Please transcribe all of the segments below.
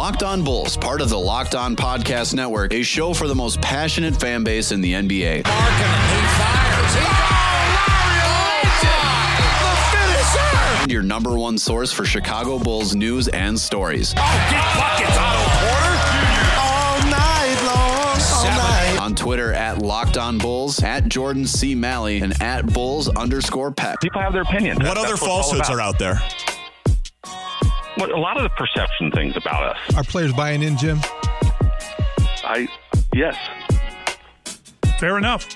Locked On Bulls, part of the Locked On Podcast Network, a show for the most passionate fan base in the NBA. And your number one source for Chicago Bulls news and stories. On Twitter at Locked On Bulls, at Jordan C. Malley, and at Bulls underscore Peck. People have their opinions. What other falsehoods are out there? What, a lot of the perception things about us. Are players buying in, Jim? I yes. Fair enough.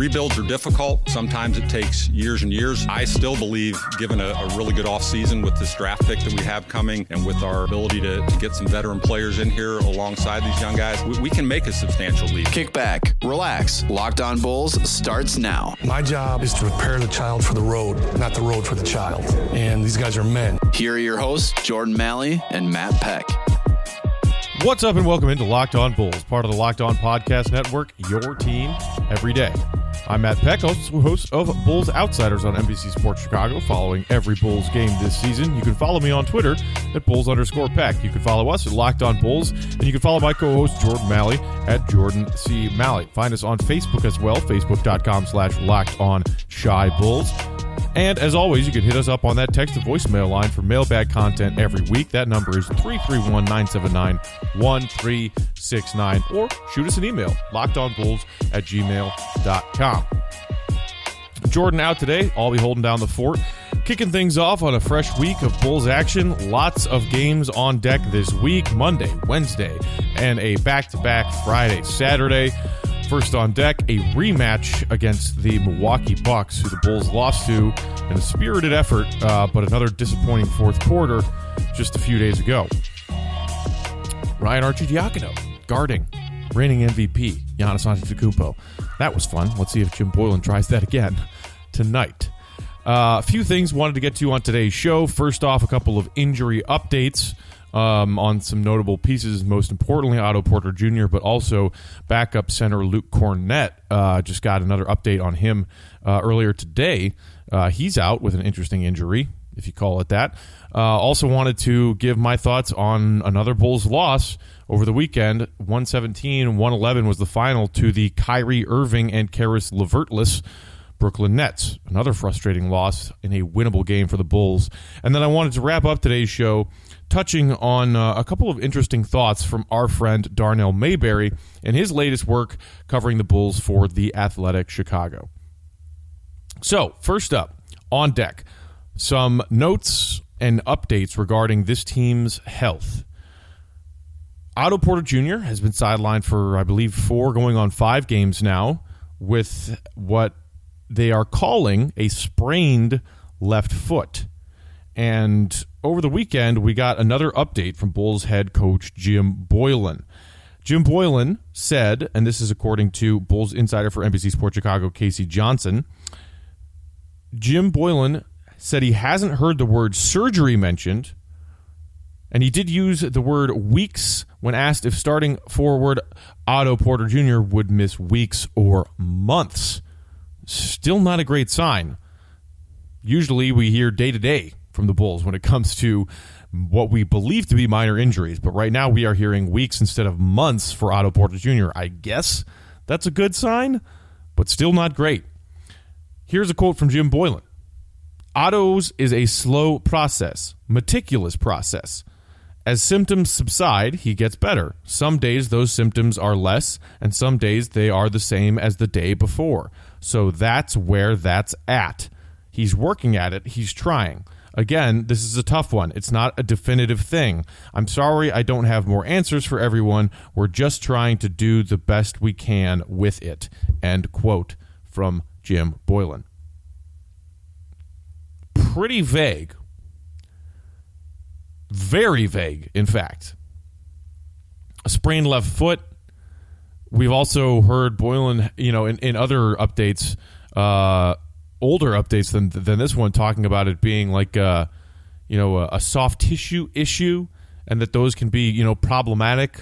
Rebuilds are difficult. Sometimes it takes years and years. I still believe, given a, a really good offseason with this draft pick that we have coming and with our ability to, to get some veteran players in here alongside these young guys, we, we can make a substantial leap. Kick back, relax. Locked On Bulls starts now. My job is to prepare the child for the road, not the road for the child. And these guys are men. Here are your hosts, Jordan Malley and Matt Peck. What's up, and welcome into Locked On Bulls, part of the Locked On Podcast Network, your team every day. I'm Matt Peck, host host of Bulls Outsiders on NBC Sports Chicago, following every Bulls game this season. You can follow me on Twitter at Bulls underscore Peck. You can follow us at Locked On Bulls, and you can follow my co-host Jordan Malley at Jordan C. Malley. Find us on Facebook as well, facebook.com slash Locked On Chi Bulls. And as always, you can hit us up on that text to voicemail line for mailbag content every week. That number is 331 979 1369. Or shoot us an email, lockedonbulls at gmail.com. Jordan out today. I'll be holding down the fort. Kicking things off on a fresh week of Bulls action. Lots of games on deck this week Monday, Wednesday, and a back to back Friday, Saturday. First on deck, a rematch against the Milwaukee Bucks, who the Bulls lost to in a spirited effort, uh, but another disappointing fourth quarter just a few days ago. Ryan Arcidiacono guarding reigning MVP Giannis Antetokounmpo. That was fun. Let's see if Jim Boylen tries that again tonight. Uh, a few things wanted to get to on today's show. First off, a couple of injury updates um, on some notable pieces. Most importantly, Otto Porter Jr., but also backup center Luke Kornet. Uh, just got another update on him uh, earlier today. Uh, he's out with an interesting injury, if you call it that. Uh, also, wanted to give my thoughts on another Bulls loss over the weekend. 117 111 was the final to the Kyrie Irving and Caris Levertless Brooklyn Nets. Another frustrating loss in a winnable game for the Bulls. And then I wanted to wrap up today's show touching on uh, a couple of interesting thoughts from our friend Darnell Mayberry in his latest work covering the Bulls for The Athletic Chicago. So, first up, on deck, some notes and updates regarding this team's health. Otto Porter Jr. has been sidelined for, I believe, four going on five games now with what they are calling a sprained left foot. And over the weekend, we got another update from Bulls head coach Jim Boylen. Jim Boylen said, and this is according to Bulls insider for NBC Sports Chicago, K.C. Johnson. Jim Boylen said he hasn't heard the word surgery mentioned, and he did use the word weeks when asked if starting forward Otto Porter Jr. would miss weeks or months. Still not a great sign. Usually we hear day to day from the Bulls when it comes to what we believe to be minor injuries, but right now we are hearing weeks instead of months for Otto Porter Jr. I guess that's a good sign, but still not great. Here's a quote from Jim Boylen Otto's is a slow process, meticulous process. As symptoms subside, he gets better. Some days those symptoms are less, and some days they are the same as the day before. So that's where that's at. He's working at it, he's trying. Again, this is a tough one. It's not a definitive thing. I'm sorry I don't have more answers for everyone. We're just trying to do the best we can with it. End quote from Jim Boylen. Pretty vague. Very vague, in fact. A sprained left foot. We've also heard Boylen, you know, in, in other updates, uh, older updates than than this one, talking about it being like a, you know, a, a soft tissue issue, and that those can be, you know, problematic.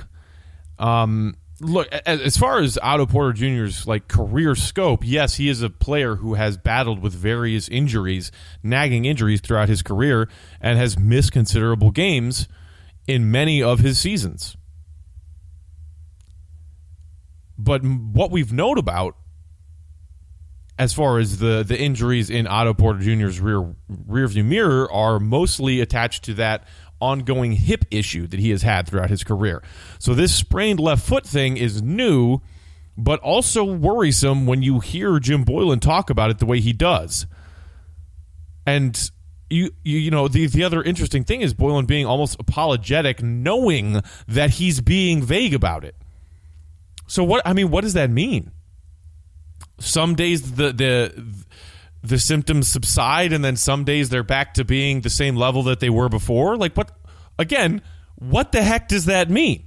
Um, look as far as Otto Porter Jr.'s like career scope, yes, he is a player who has battled with various injuries, nagging injuries throughout his career, and has missed considerable games in many of his seasons. But what we've known about as far as the the injuries in Otto Porter Jr.'s rear rearview mirror are mostly attached to that ongoing hip issue that he has had throughout his career. So this sprained left foot thing is new, but also worrisome when you hear Jim Boylen talk about it the way he does. And you, you you know the the other interesting thing is Boylen being almost apologetic knowing that he's being vague about it. So what I mean what does that mean? Some days the the the symptoms subside and then some days they're back to being the same level that they were before. Like what again what the heck does that mean?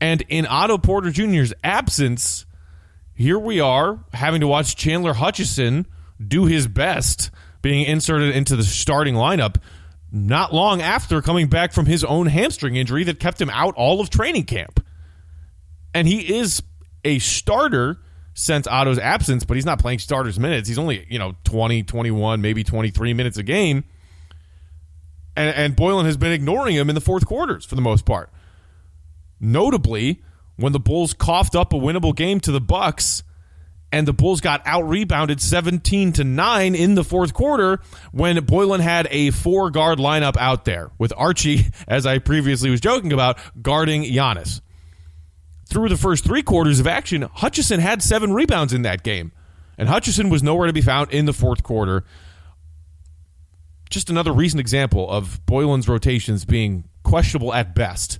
And in otto porter jr's absence here we are having to watch chandler hutchison do his best being inserted into the starting lineup not long after coming back from his own hamstring injury that kept him out all of training camp. And he is a starter since Otto's absence, but he's not playing starters minutes. He's only, you know, 20, 21, maybe 23 minutes a game. And, and Boylen has been ignoring him in the fourth quarters for the most part. Notably, when the Bulls coughed up a winnable game to the Bucks and the Bulls got out rebounded 17 to 9 in the fourth quarter when Boylen had a four guard lineup out there with Archie, as I previously was joking about, guarding Giannis through the first three quarters of action, Hutchison had seven rebounds in that game. And Hutchison was nowhere to be found in the fourth quarter. Just another recent example of Boylen's rotations being questionable at best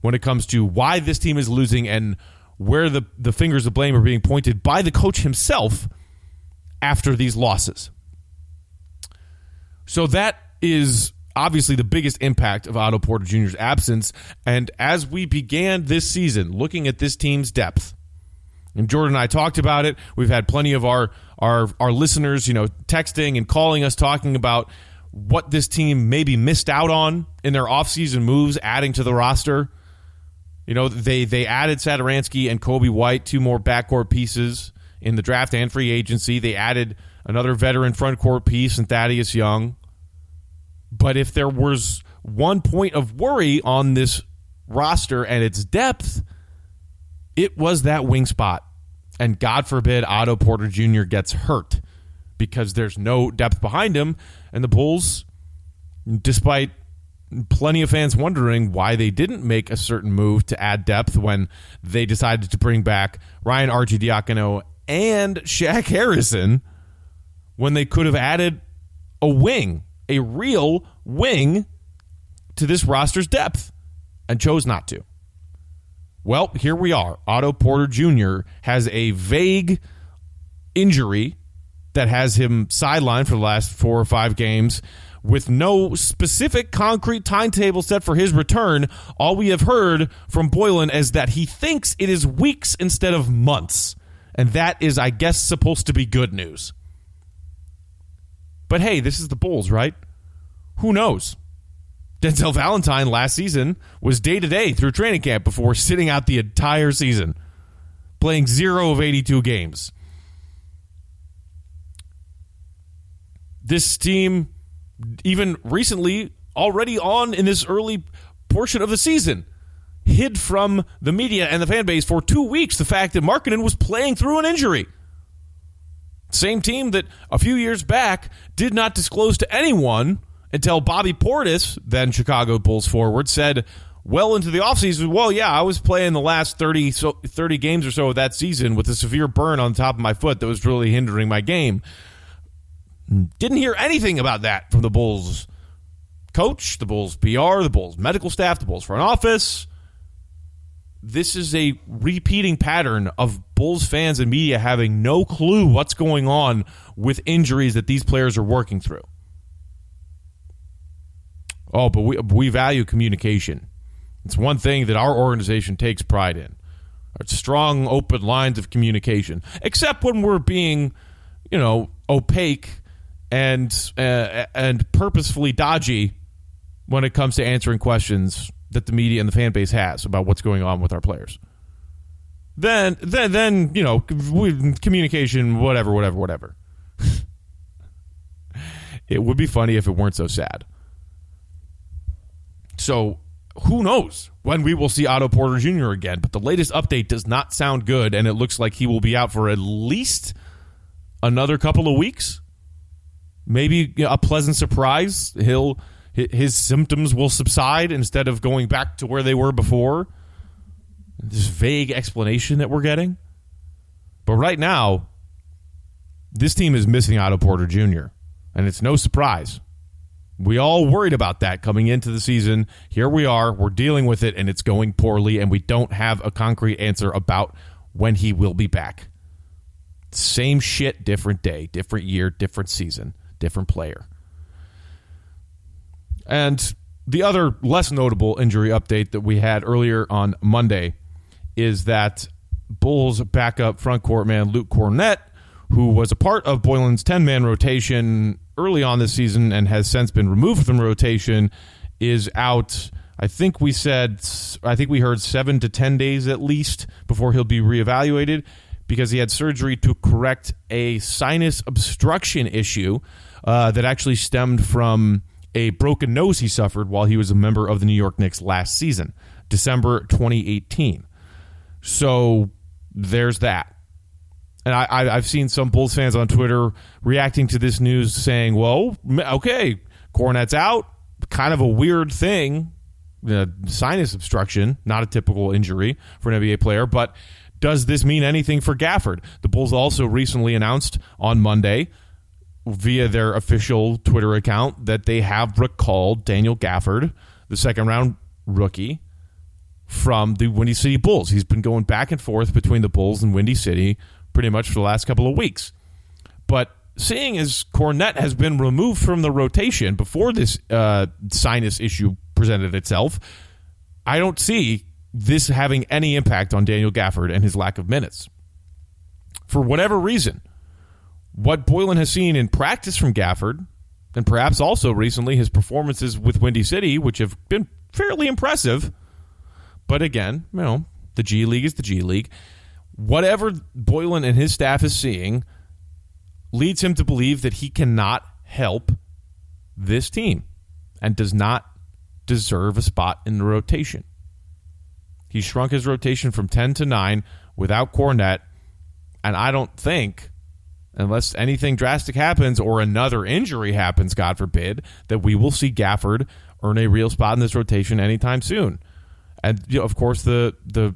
when it comes to why this team is losing and where the, the fingers of blame are being pointed by the coach himself after these losses. So that is obviously the biggest impact of Otto Porter Jr.'s absence. And as we began this season, looking at this team's depth, and Jordan and I talked about it. We've had plenty of our our our listeners, you know, texting and calling us talking about what this team maybe missed out on in their offseason moves, adding to the roster. You know, they they added Satoransky and Coby White, two more backcourt pieces in the draft and free agency. They added another veteran frontcourt piece and Thaddeus Young. But if there was one point of worry on this roster and its depth, it was that wing spot. And God forbid Otto Porter Jr. gets hurt because there's no depth behind him. And the Bulls, despite plenty of fans wondering why they didn't make a certain move to add depth when they decided to bring back Ryan Arcidiacono and Shaq Harrison, when they could have added a wing a real wing to this roster's depth and chose not to. Well, here we are. Otto Porter Jr. has a vague injury that has him sidelined for the last four or five games with no specific concrete timetable set for his return. All we have heard from Boylen is that he thinks it is weeks instead of months. And that is, I guess, supposed to be good news. But hey, this is the Bulls, right? Who knows? Denzel Valentine last season was day to day through training camp before sitting out the entire season, playing zero of 82 games. This team, even recently, already on in this early portion of the season, hid from the media and the fan base for two weeks the fact that Markkanen was playing through an injury. Same team that a few years back did not disclose to anyone until Bobby Portis, then Chicago Bulls forward, said well into the offseason, well, yeah, I was playing the last 30, so, 30 games or so of that season with a severe burn on the top of my foot that was really hindering my game. Didn't hear anything about that from the Bulls coach, the Bulls PR, the Bulls medical staff, the Bulls front office. This is a repeating pattern of Bulls fans and media having no clue what's going on with injuries that these players are working through. Oh, but we we value communication. It's one thing that our organization takes pride in. Strong, open lines of communication, except when we're being, you know, opaque and uh, and purposefully dodgy when it comes to answering questions that the media and the fan base has about what's going on with our players. Then, then, then you know, communication, whatever, whatever, whatever. it would be funny if it weren't so sad. So, who knows when we will see Otto Porter Jr. again? But the latest update does not sound good, and it looks like he will be out for at least another couple of weeks. Maybe a pleasant surprise. He'll his symptoms will subside instead of going back to where they were before. This vague explanation that we're getting. But right now, this team is missing Otto Porter Jr., and it's no surprise. We all worried about that coming into the season. Here we are, we're dealing with it, and it's going poorly, and we don't have a concrete answer about when he will be back. Same shit, different day, different year, different season, different player. And the other less notable injury update that we had earlier on Monday is that Bulls backup front court man Luke Kornet, who was a part of Boylen's 10 man rotation early on this season and has since been removed from rotation, is out. I think we said, I think we heard seven to 10 days at least before he'll be reevaluated because he had surgery to correct a sinus obstruction issue uh, that actually stemmed from a broken nose he suffered while he was a member of the New York Knicks last season, December 2018. So there's that. And I, have seen some Bulls fans on Twitter reacting to this news saying, well, okay, Kornet's out. Kind of a weird thing. Uh, sinus obstruction, not a typical injury for an NBA player, but does this mean anything for Gafford? The Bulls also recently announced on Monday via their official Twitter account that they have recalled Daniel Gafford, the second round rookie from the Windy City Bulls. He's been going back and forth between the Bulls and Windy City pretty much for the last couple of weeks. But seeing as Kornet has been removed from the rotation before this uh, sinus issue presented itself, I don't see this having any impact on Daniel Gafford and his lack of minutes. For whatever reason, what Boylen has seen in practice from Gafford, and perhaps also recently his performances with Windy City, which have been fairly impressive. But again, you know, the G League is the G League. Whatever Boylen and his staff is seeing leads him to believe that he cannot help this team and does not deserve a spot in the rotation. He shrunk his rotation from 10 to 9 without Kornet, and I don't think unless anything drastic happens or another injury happens, God forbid, that we will see Gafford earn a real spot in this rotation anytime soon. And you know, of course, the the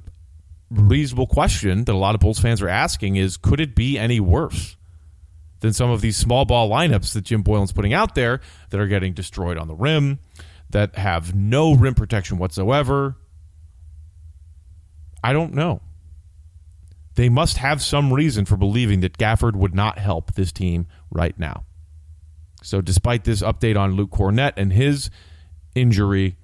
reasonable question that a lot of Bulls fans are asking is, could it be any worse than some of these small ball lineups that Jim Boylen's putting out there that are getting destroyed on the rim, that have no rim protection whatsoever? I don't know they must have some reason for believing that Gafford would not help this team right now. So, despite this update on Luke Kornet and his injury,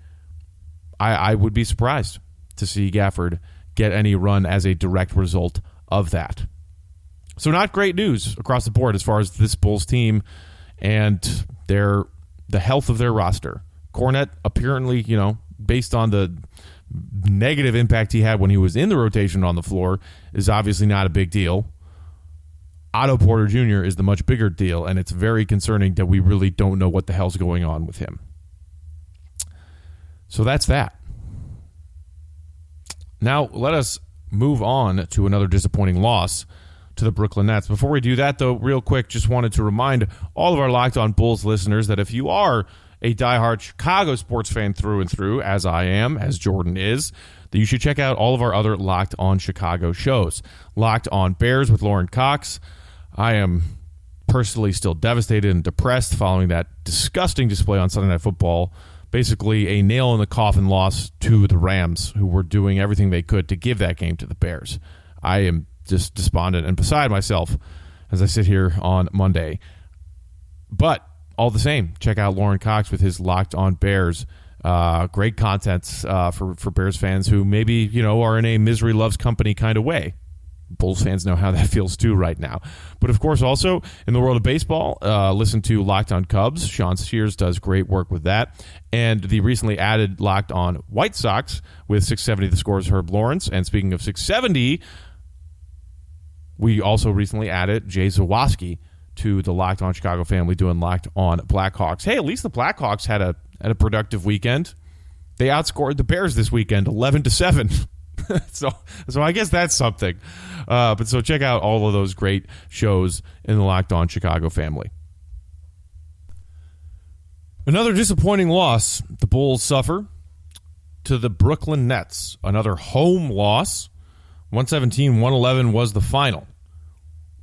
I, I would be surprised to see Gafford get any run as a direct result of that. So, not great news across the board as far as this Bulls team and their the health of their roster. Kornet apparently, you know, based on the negative impact he had when he was in the rotation on the floor is obviously not a big deal. Otto Porter Jr. is the much bigger deal, and it's very concerning that we really don't know what the hell's going on with him. So that's that. Now, let us move on to another disappointing loss to the Brooklyn Nets. Before we do that, though, real quick, just wanted to remind all of our Locked On Bulls listeners that if you are a diehard Chicago sports fan through and through, as I am, as Jordan is, that you should check out all of our other Locked On Chicago shows. Locked On Bears with Lorin Cox. I am personally still devastated and depressed following that disgusting display on Sunday Night Football. Basically, a nail in the coffin loss to the Rams, who were doing everything they could to give that game to the Bears. I am just despondent and beside myself as I sit here on Monday. But all the same, check out Lorin Cox with his Locked On Bears. Uh, great content uh, for for Bears fans who maybe you know are in a misery loves company kind of way. Bulls fans know how that feels too right now. But of course, also in the world of baseball, uh, listen to Locked On Cubs. Sean Shears does great work with that. And the recently added Locked On White Sox with 670 the scores Herb Lawrence. And speaking of 670, we also recently added Jay Zawaski to the Locked On Chicago family doing Locked On Blackhawks. Hey, at least the Blackhawks had a had a productive weekend. They outscored the Bears this weekend, eleven to seven. so, so I guess that's something. Uh, but so check out all of those great shows in the Locked On Chicago family. Another disappointing loss the Bulls suffer to the Brooklyn Nets. Another home loss. 117 111 was the final.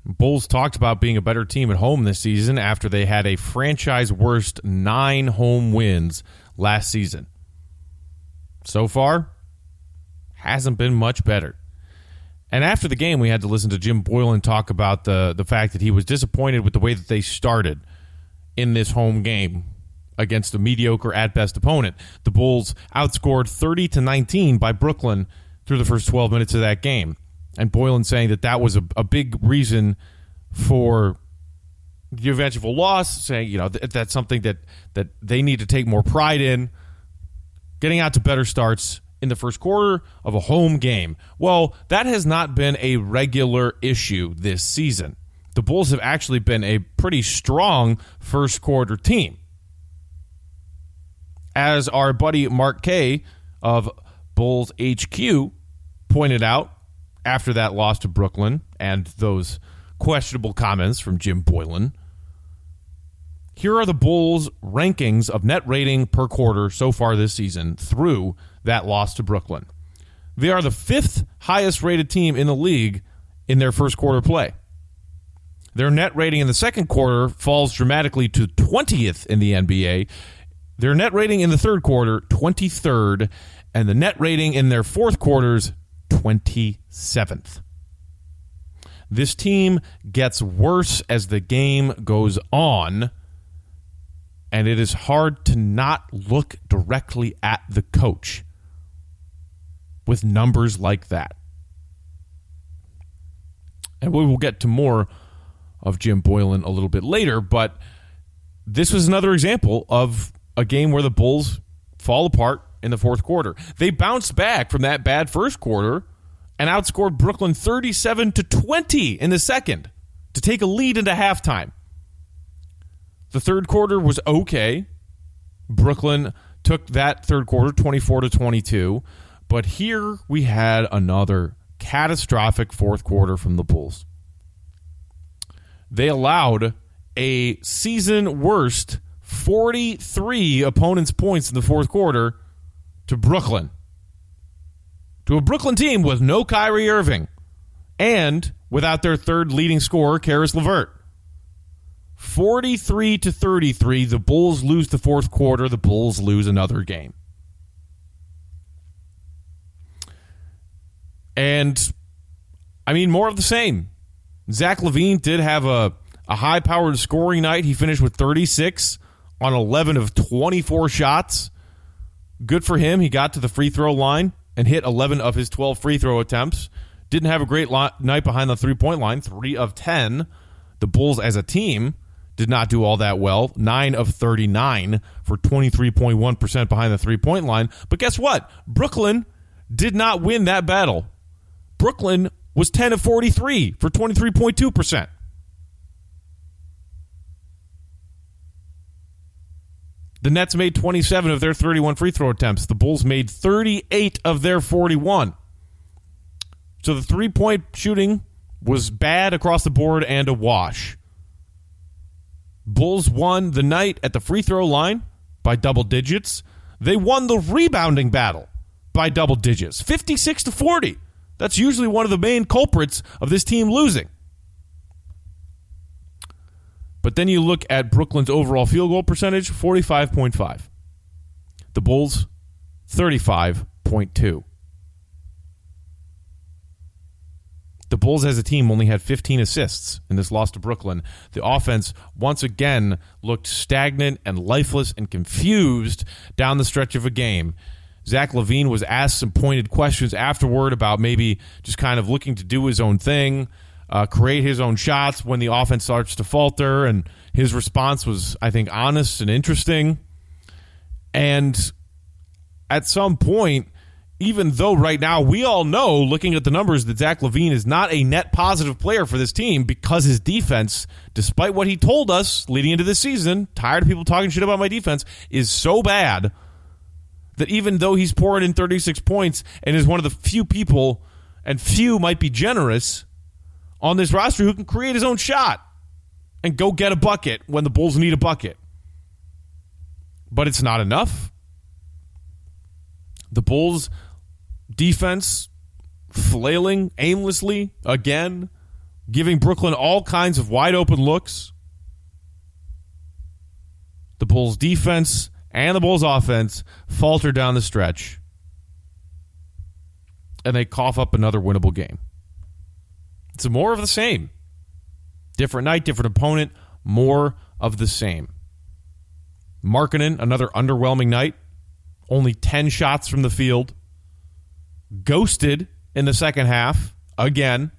Bulls talked about being a better team at home this season after they had a franchise worst nine home wins last season. So far, hasn't been much better. And after the game, we had to listen to Jim Boylen talk about the the fact that he was disappointed with the way that they started in this home game against a mediocre at best opponent. The Bulls outscored 30 to 19 by Brooklyn through the first 12 minutes of that game. And Boylen saying that that was a, a big reason for the eventual loss, saying, you know, th- that's something that, that they need to take more pride in, getting out to better starts in the first quarter of a home game. Well, that has not been a regular issue this season. The Bulls have actually been a pretty strong first quarter team. As our buddy Mark Kay of Bulls HQ pointed out after that loss to Brooklyn and those questionable comments from Jim Boylen, Here are the Bulls' rankings of net rating per quarter so far this season through that loss to Brooklyn. They are the fifth highest rated team in the league in their first quarter play. Their net rating in the second quarter falls dramatically to 20th in the NBA. Their net rating in the third quarter, 23rd, and the net rating in their fourth quarters, 27th. This team gets worse as the game goes on, and it is hard to not look directly at the coach with numbers like that. And we will get to more of Jim Boylen a little bit later, but this was another example of a game where the Bulls fall apart in the fourth quarter. They bounced back from that bad first quarter and outscored Brooklyn 37 to 20 in the second to take a lead into halftime. The third quarter was okay. Brooklyn took that third quarter 24 to 22, but here we had another catastrophic fourth quarter from the Bulls. They allowed a season worst 43 opponents' points in the fourth quarter to Brooklyn. To a Brooklyn team with no Kyrie Irving and without their third leading scorer, Caris LeVert. 43 to 33, the Bulls lose the fourth quarter, the Bulls lose another game. And I mean, more of the same. Zach LaVine did have a, a high powered scoring night. He finished with 36 on 11 of 24 shots. Good for him. He got to the free throw line and hit 11 of his 12 free throw attempts. Didn't have a great night behind the three point line, 3 of 10. The Bulls as a team did not do all that well, 9 of 39 for 23.1% behind the three point line. But guess what? Brooklyn did not win that battle. Brooklyn was 10 of 43 for 23.2%. The Nets made 27 of their 31 free throw attempts. The Bulls made 38 of their 41. So the three point shooting was bad across the board and a wash. Bulls won the night at the free throw line by double digits. They won the rebounding battle by double digits, 56 to 40. That's usually one of the main culprits of this team losing. But then you look at Brooklyn's overall field goal percentage 45.5. The Bulls, 35.2. The Bulls as a team only had 15 assists in this loss to Brooklyn. The offense once again looked stagnant and lifeless and confused down the stretch of a game. Zach LaVine was asked some pointed questions afterward about maybe just kind of looking to do his own thing, uh, create his own shots when the offense starts to falter. And his response was, I think, honest and interesting. And at some point, even though right now we all know, looking at the numbers, that Zach LaVine is not a net positive player for this team because his defense, despite what he told us leading into this season, tired of people talking shit about my defense, is so bad that even though he's pouring in 36 points and is one of the few people, and few might be generous, on this roster who can create his own shot and go get a bucket when the Bulls need a bucket. But it's not enough. The Bulls defense flailing aimlessly again, giving Brooklyn all kinds of wide open looks. The Bulls defense and the Bulls offense falter down the stretch. And they cough up another winnable game. It's more of the same. Different night, different opponent, more of the same. Markkanen, another underwhelming night. Only 10 shots from the field. Ghosted in the second half again.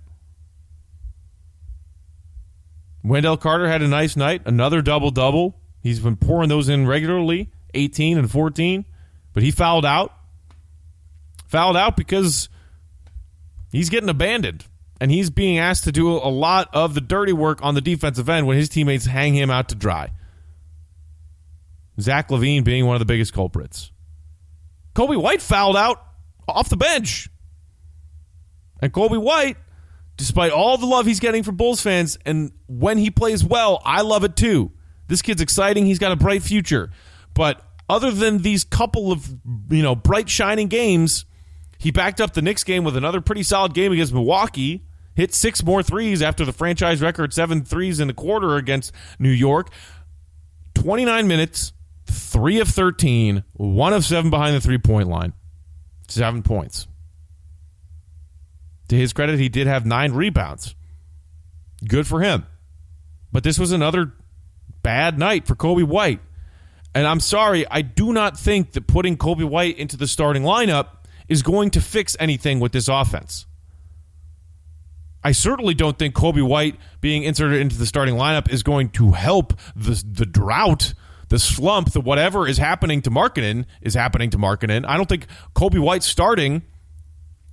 Wendell Carter had a nice night, another double double. He's been pouring those in regularly, 18 and 14, but he fouled out. Fouled out because he's getting abandoned and he's being asked to do a lot of the dirty work on the defensive end when his teammates hang him out to dry. Zach LaVine being one of the biggest culprits. Coby White fouled out off the bench. And Coby White, despite all the love he's getting from Bulls fans, and when he plays well, I love it too. This kid's exciting. He's got a bright future. But other than these couple of, you know, bright shining games, he backed up the Knicks game with another pretty solid game against Milwaukee. Hit six more threes after the franchise record seven threes in a quarter against New York. 29 minutes, three of 13, one of seven behind the three point line, seven points. To his credit, he did have nine rebounds. Good for him. But this was another bad night for Coby White. And I'm sorry, I do not think that putting Coby White into the starting lineup is going to fix anything with this offense. I certainly don't think Coby White being inserted into the starting lineup is going to help the the drought, the slump, the whatever is happening to Markkanen is happening to Markkanen. I don't think Coby White starting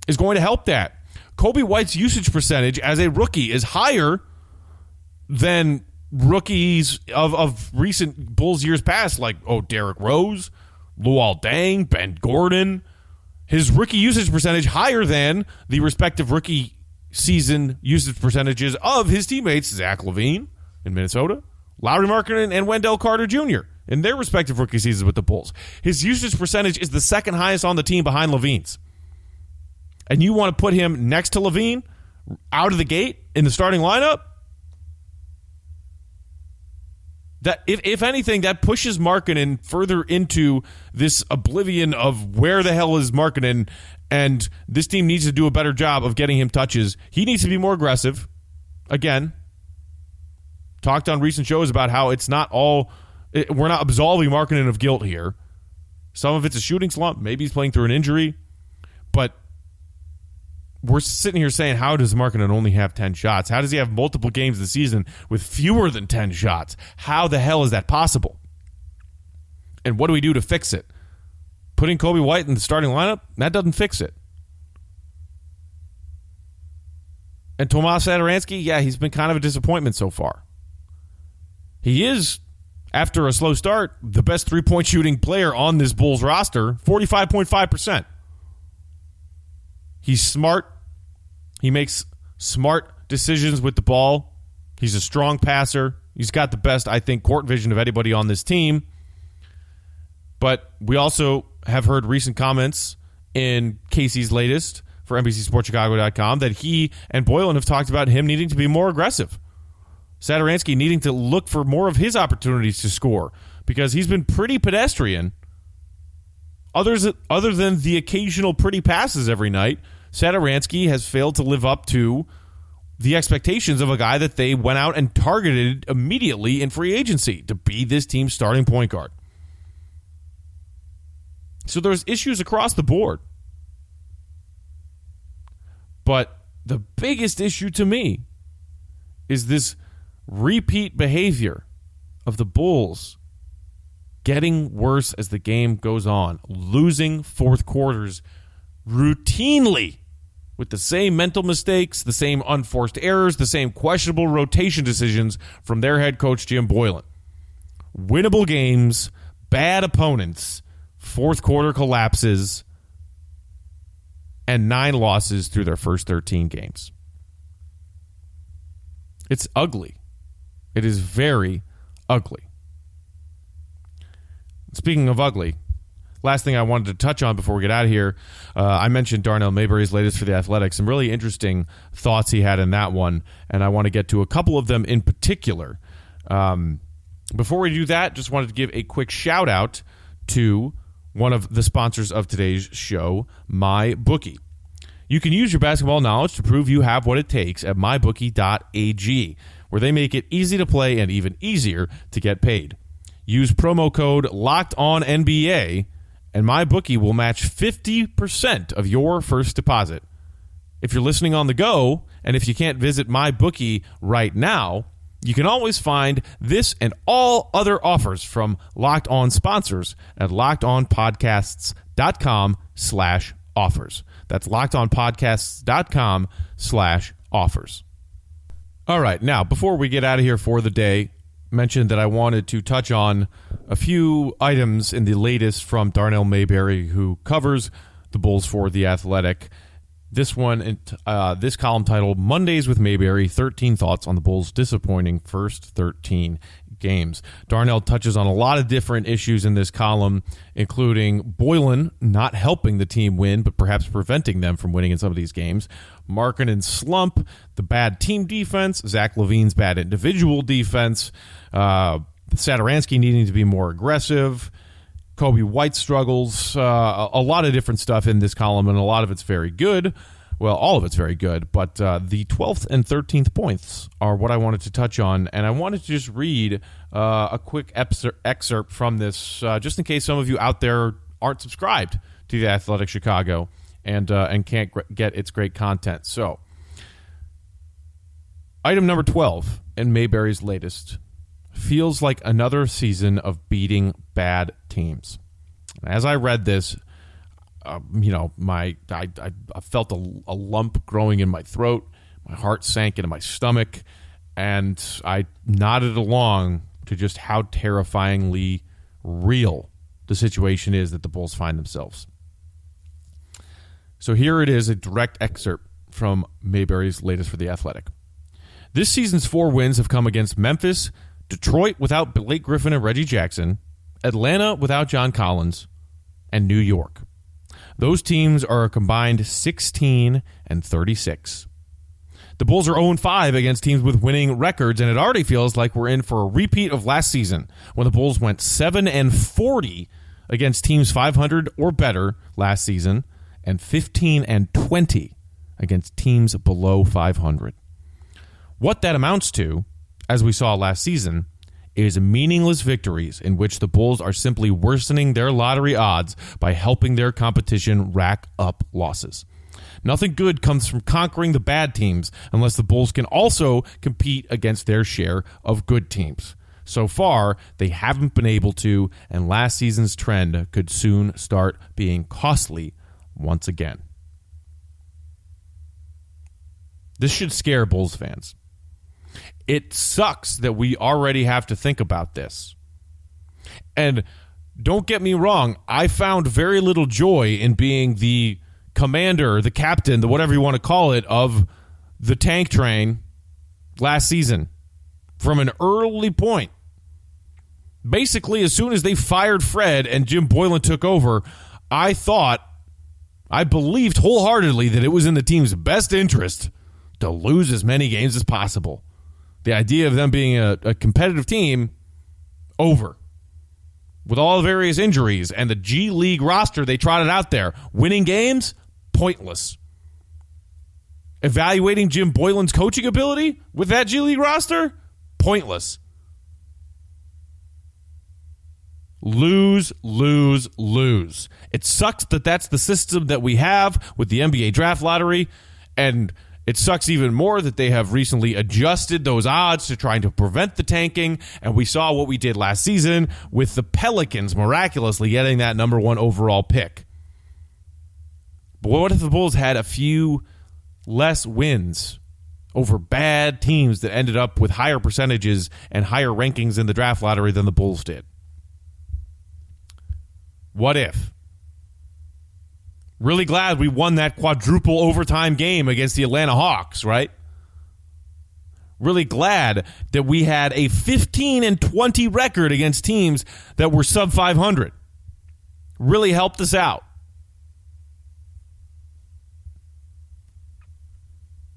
is going to help that. Coby White's usage percentage as a rookie is higher than rookies of, of recent Bulls years past, like oh Derrick Rose, Luol Deng, Ben Gordon. His rookie usage percentage higher than the respective rookie season usage percentages of his teammates Zach LaVine in Minnesota, Lauri Markkanen, and Wendell Carter Jr. in their respective rookie seasons with the Bulls. His usage percentage is the second highest on the team behind LaVine's. And you want to put him next to LaVine out of the gate in the starting lineup? That if, if anything, that pushes Markkanen further into this oblivion of where the hell is Markkanen, and this team needs to do a better job of getting him touches. He needs to be more aggressive. Again, talked on recent shows about how it's not all it, we're not absolving Markkanen of guilt here. Some of it's a shooting slump. Maybe he's playing through an injury, we're sitting here saying, how does Markkanen only have 10 shots? How does he have multiple games this season with fewer than 10 shots? How the hell is that possible? And what do we do to fix it? Putting Coby White in the starting lineup, that doesn't fix it. And Tomas Satoransky, yeah, he's been kind of a disappointment so far. He is, after a slow start, the best three point shooting player on this Bulls roster, 45.5%. He's smart. He makes smart decisions with the ball. He's a strong passer. He's got the best, I think, court vision of anybody on this team. But we also have heard recent comments in K.C.'s latest for NBCSportsChicago.com that he and Boylen have talked about him needing to be more aggressive. Satoransky needing to look for more of his opportunities to score because he's been pretty pedestrian. Others, other than the occasional pretty passes every night, Satoransky has failed to live up to the expectations of a guy that they went out and targeted immediately in free agency to be this team's starting point guard. So there's issues across the board. But the biggest issue to me is this repeat behavior of the Bulls getting worse as the game goes on, losing fourth quarters routinely with the same mental mistakes, the same unforced errors, the same questionable rotation decisions from their head coach, Jim Boylen. Winnable games, bad opponents, fourth quarter collapses, and nine losses through their first 13 games. It's ugly. It is very ugly. Speaking of ugly, last thing I wanted to touch on before we get out of here, uh, I mentioned Darnell Mayberry's latest for the Athletics. Some really interesting thoughts he had in that one, and I want to get to a couple of them in particular. Um, before we do that, just wanted to give a quick shout out to one of the sponsors of today's show, My Bookie. You can use your basketball knowledge to prove you have what it takes at mybookie.ag, where they make it easy to play and even easier to get paid. Use promo code Locked On NBA, and my bookie will match 50% of your first deposit. If you're listening on the go, and if you can't visit my bookie right now, you can always find this and all other offers from Locked On sponsors at lockedonpodcasts.com slash offers. That's lockedonpodcasts.com slash offers. All right, now, before we get out of here for the day, mentioned that I wanted to touch on a few items in the latest from Darnell Mayberry, who covers the Bulls for The Athletic. This one, uh, this column titled Mondays with Mayberry 13 Thoughts on the Bulls' Disappointing First 13 Games. Darnell touches on a lot of different issues in this column, including Boylen not helping the team win, but perhaps preventing them from winning in some of these games. Markkanen slump, the bad team defense, Zach LaVine's bad individual defense, uh, Satoransky needing to be more aggressive. Coby White struggles, uh, a lot of different stuff in this column, and a lot of it's very good. Well, all of it's very good, but uh, the 12th and 13th points are what I wanted to touch on, and I wanted to just read uh, a quick excerpt from this, uh, just in case some of you out there aren't subscribed to the Athletic Chicago and uh, and can't get its great content. So, item number 12 in Mayberry's latest feels like another season of beating bad teams. As I read this, uh, you know, my I, I, I felt a, a, lump growing in my throat. My heart sank into my stomach, and I nodded along to just how terrifyingly real the situation is that the Bulls find themselves. So here it is, a direct excerpt from Mayberry's latest for the Athletic. This season's four wins have come against Memphis, Detroit without Blake Griffin and Reggie Jackson, Atlanta without John Collins, and New York. Those teams are a combined 16 and 36. The Bulls are 0 5 against teams with winning records, and it already feels like we're in for a repeat of last season when the Bulls went 7 and 40 against teams 500 or better last season, and 15 and 20 against teams below 500. What that amounts to as we saw last season, is meaningless victories in which the Bulls are simply worsening their lottery odds by helping their competition rack up losses. Nothing good comes from conquering the bad teams unless the Bulls can also compete against their share of good teams. So far, they haven't been able to, and last season's trend could soon start being costly once again. This should scare Bulls fans. It sucks that we already have to think about this. And don't get me wrong, I found very little joy in being the commander, the captain, the whatever you want to call it, of the tank train last season from an early point. Basically, as soon as they fired Fred and Jim Boylen took over, I thought, I believed wholeheartedly that it was in the team's best interest to lose as many games as possible the idea of them being a, a competitive team over with all the various injuries and the G League roster they trotted out there. Winning games, pointless. Evaluating Jim Boylen's coaching ability with that G League roster, pointless. Lose, lose, lose. It sucks that that's the system that we have with the NBA draft lottery. And it sucks even more that they have recently adjusted those odds to trying to prevent the tanking. And we saw what we did last season with the Pelicans miraculously getting that number one overall pick. But what if the Bulls had a few less wins over bad teams that ended up with higher percentages and higher rankings in the draft lottery than the Bulls did? What if? Really glad we won that quadruple overtime game against the Atlanta Hawks, right? Really glad that we had a 15 and 20 record against teams that were sub 500. Really helped us out.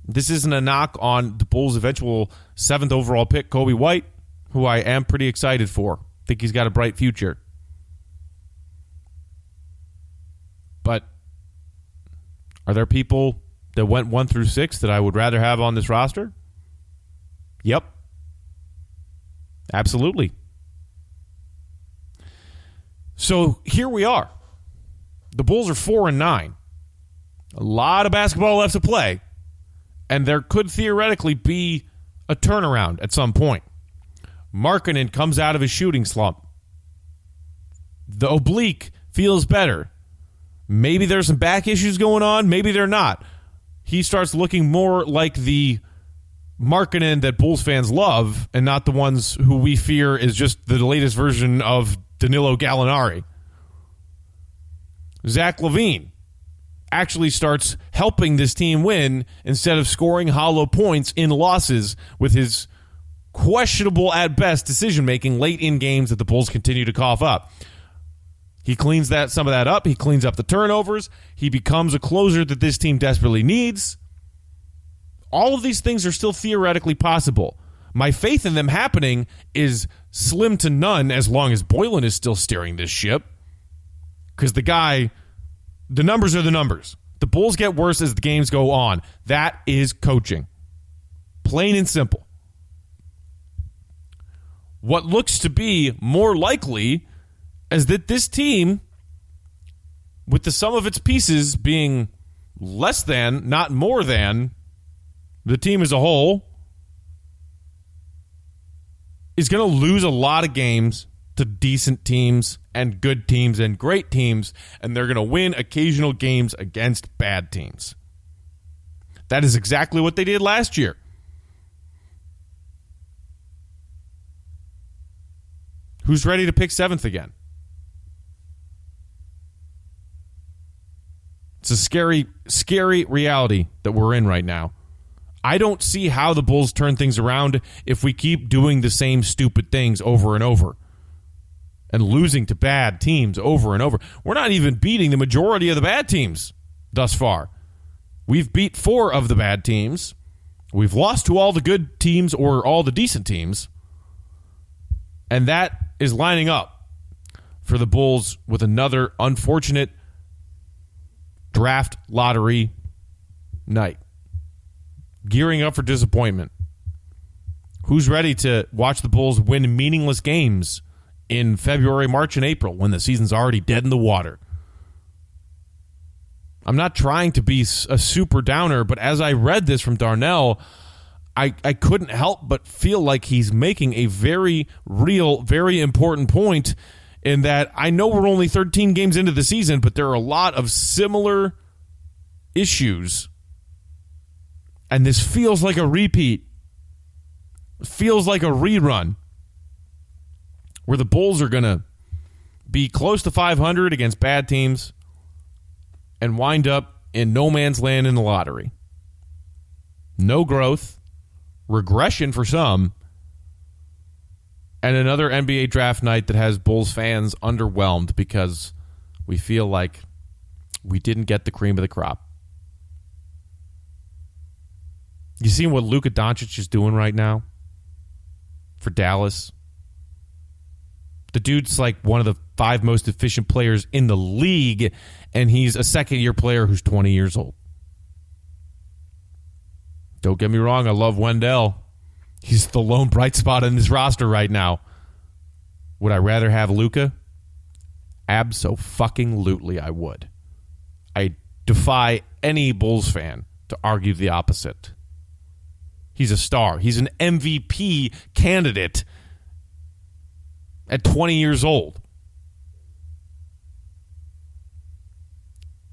This isn't a knock on the Bulls' eventual seventh overall pick, Coby White, who I am pretty excited for. Think he's got a bright future. But are there people that went one through six that I would rather have on this roster? Yep. Absolutely. So here we are. The Bulls are four and nine. A lot of basketball left to play. And there could theoretically be a turnaround at some point. Markkanen comes out of his shooting slump. The oblique feels better. Maybe there's some back issues going on. Maybe they're not. He starts looking more like the Markkanen that Bulls fans love and not the ones who we fear is just the latest version of Danilo Gallinari. Zach LaVine actually starts helping this team win instead of scoring hollow points in losses with his questionable at best decision making late in games that the Bulls continue to cough up. He cleans that some of that up. He cleans up the turnovers. He becomes a closer that this team desperately needs. All of these things are still theoretically possible. My faith in them happening is slim to none as long as Boylen is still steering this ship. Because the guy, the numbers are the numbers. The Bulls get worse as the games go on. That is coaching. Plain and simple. What looks to be more likely is that this team, with the sum of its pieces being less than, not more than, the team as a whole, is going to lose a lot of games to decent teams and good teams and great teams, and they're going to win occasional games against bad teams. That is exactly what they did last year. Who's ready to pick seventh again? It's a scary, scary reality that we're in right now. I don't see how the Bulls turn things around if we keep doing the same stupid things over and over and losing to bad teams over and over. We're not even beating the majority of the bad teams thus far. We've beat four of the bad teams. We've lost to all the good teams or all the decent teams. And that is lining up for the Bulls with another unfortunate draft lottery night. Gearing up for disappointment. Who's ready to watch the Bulls win meaningless games in February, March, and April when the season's already dead in the water? I'm not trying to be a super downer, but as I read this from Darnell, I, I couldn't help but feel like he's making a very real, very important point in that I know we're only 13 games into the season, but there are a lot of similar issues. And this feels like a repeat. feels like a rerun where the Bulls are going to be close to 500 against bad teams and wind up in no man's land in the lottery. No growth, regression for some, and another NBA draft night that has Bulls fans underwhelmed because we feel like we didn't get the cream of the crop. You see what Luka Doncic is doing right now for Dallas? The dude's like one of the five most efficient players in the league, and he's a second year player who's 20 years old. Don't get me wrong, I love Wendell. He's the lone bright spot in this roster right now. Would I rather have Luka? Absolutely, I would. I defy any Bulls fan to argue the opposite. He's a star. He's an MVP candidate at 20 years old.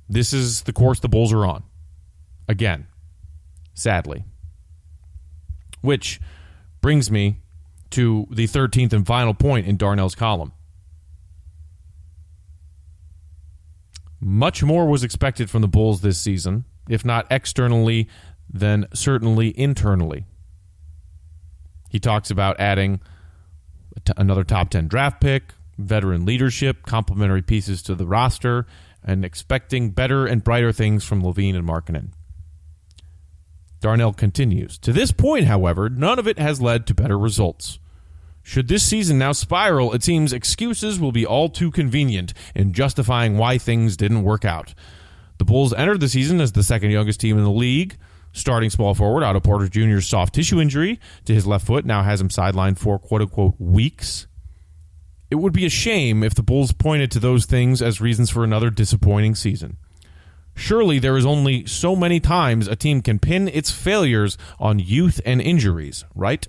This is the course the Bulls are on. Again, sadly. Which brings me to the 13th and final point in Darnell's column. Much more was expected from the Bulls this season, if not externally, then certainly internally. He talks about adding another top 10 draft pick, veteran leadership, complementary pieces to the roster, and expecting better and brighter things from LaVine and Markkanen. Darnell continues. To this point, however, none of it has led to better results. Should this season now spiral, it seems excuses will be all too convenient in justifying why things didn't work out. The Bulls entered the season as the second youngest team in the league. Starting small forward Otto Porter Jr.'s soft tissue injury to his left foot now has him sidelined for quote unquote weeks. It would be a shame if the Bulls pointed to those things as reasons for another disappointing season. Surely there is only so many times a team can pin its failures on youth and injuries, right?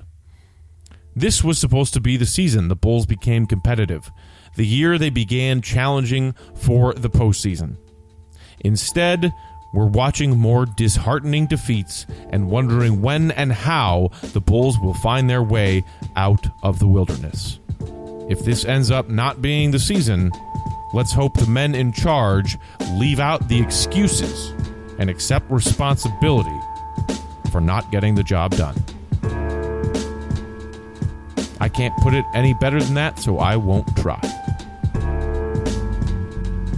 This was supposed to be the season the Bulls became competitive, the year they began challenging for the postseason. Instead, we're watching more disheartening defeats and wondering when and how the Bulls will find their way out of the wilderness. If this ends up not being the season, let's hope the men in charge leave out the excuses and accept responsibility for not getting the job done. I can't put it any better than that, so I won't try.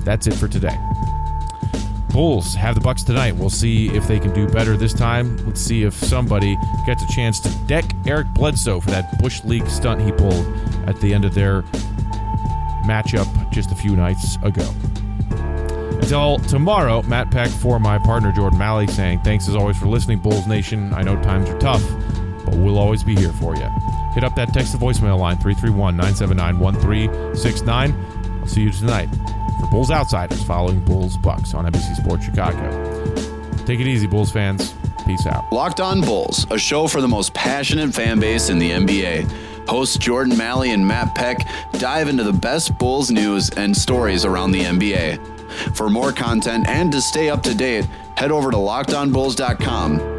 That's it for today. Bulls have the Bucks tonight. We'll see if they can do better this time. Let's see if somebody gets a chance to deck Eric Bledsoe for that Bush League stunt he pulled at the end of their matchup just a few nights ago. Until tomorrow, Matt Peck for my partner Jordan Malley saying thanks as always for listening, Bulls Nation. I know times are tough, but we'll always be here for you. Hit up that text to voicemail line 331 979 1369. I'll see you tonight for Bulls Outsiders following Bulls Bucks on NBC Sports Chicago. Take it easy, Bulls fans. Peace out. Locked On Bulls, a show for the most passionate fan base in the NBA. Hosts Jordan Malley and Matt Peck dive into the best Bulls news and stories around the NBA. For more content and to stay up to date, head over to lockedonbulls.com